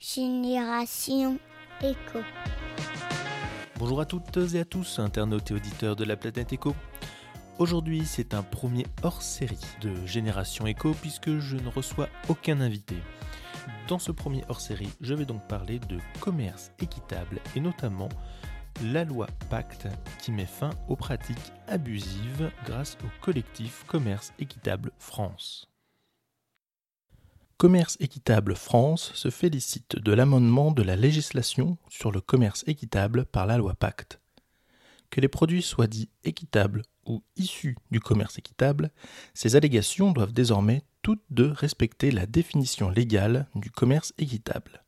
Génération Éco. Bonjour à toutes et à tous, internautes et auditeurs de la planète Éco. Aujourd'hui, c'est un premier hors-série de Génération Éco puisque je ne reçois aucun invité. Dans ce premier hors-série, je vais donc parler de commerce équitable et notamment la loi Pacte qui met fin aux pratiques abusives grâce au collectif Commerce équitable France. Commerce équitable France se félicite de l'amendement de la législation sur le commerce équitable par la loi Pacte. Que les produits soient dits équitables ou issus du commerce équitable, ces allégations doivent désormais toutes deux respecter la définition légale du commerce équitable.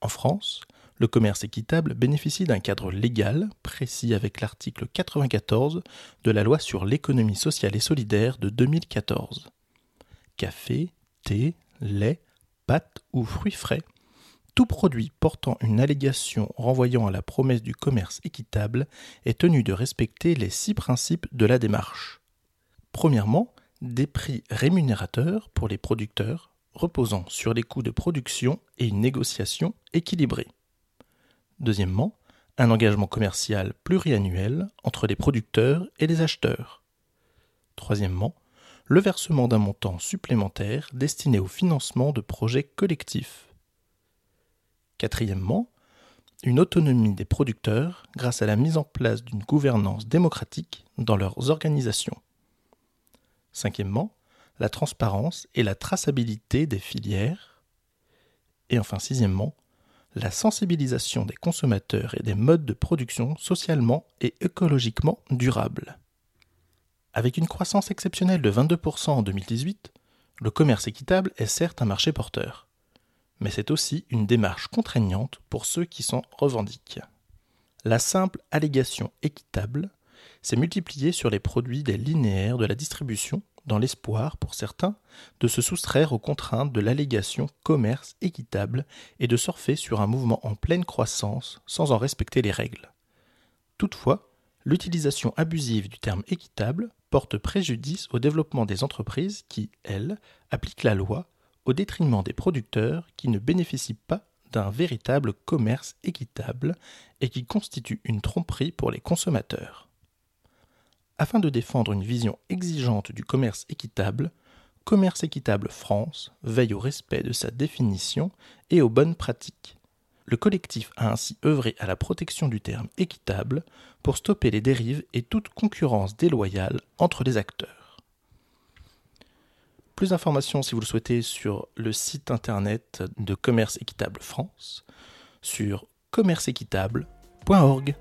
En France, le commerce équitable bénéficie d'un cadre légal précis avec l'article 94 de la loi sur l'économie sociale et solidaire de 2014. Café, thé, lait, pâtes ou fruits frais, tout produit portant une allégation renvoyant à la promesse du commerce équitable est tenu de respecter les six principes de la démarche. Premièrement, des prix rémunérateurs pour les producteurs reposant sur les coûts de production et une négociation équilibrée. Deuxièmement, un engagement commercial pluriannuel entre les producteurs et les acheteurs. Troisièmement, le versement d'un montant supplémentaire destiné au financement de projets collectifs. Quatrièmement, une autonomie des producteurs grâce à la mise en place d'une gouvernance démocratique dans leurs organisations. Cinquièmement, la transparence et la traçabilité des filières. Et enfin, sixièmement, la sensibilisation des consommateurs et des modes de production socialement et écologiquement durables. Avec une croissance exceptionnelle de 22% en 2018, le commerce équitable est certes un marché porteur, mais c'est aussi une démarche contraignante pour ceux qui s'en revendiquent. La simple allégation équitable s'est multipliée sur les produits des linéaires de la distribution dans l'espoir, pour certains, de se soustraire aux contraintes de l'allégation commerce équitable et de surfer sur un mouvement en pleine croissance sans en respecter les règles. Toutefois, l'utilisation abusive du terme équitable porte préjudice au développement des entreprises qui, elles, appliquent la loi au détriment des producteurs qui ne bénéficient pas d'un véritable commerce équitable et qui constituent une tromperie pour les consommateurs. Afin de défendre une vision exigeante du commerce équitable, Commerce équitable France veille au respect de sa définition et aux bonnes pratiques. Le collectif a ainsi œuvré à la protection du terme équitable pour stopper les dérives et toute concurrence déloyale entre les acteurs. Plus d'informations si vous le souhaitez sur le site internet de Commerce équitable France sur commerceéquitable.org.